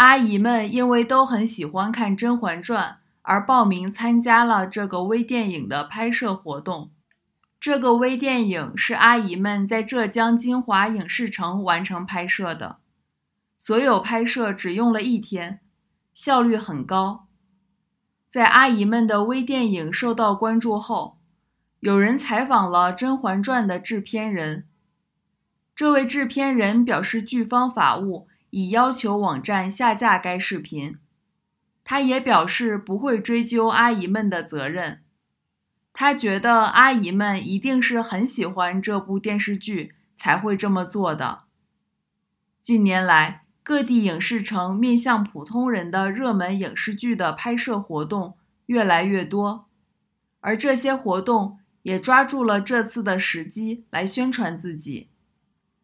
阿姨们因为都很喜欢看《甄嬛传》，而报名参加了这个微电影的拍摄活动。这个微电影是阿姨们在浙江金华影视城完成拍摄的，所有拍摄只用了一天，效率很高。在阿姨们的微电影受到关注后，有人采访了《甄嬛传》的制片人，这位制片人表示剧方法务。已要求网站下架该视频。他也表示不会追究阿姨们的责任。他觉得阿姨们一定是很喜欢这部电视剧才会这么做的。近年来，各地影视城面向普通人的热门影视剧的拍摄活动越来越多，而这些活动也抓住了这次的时机来宣传自己。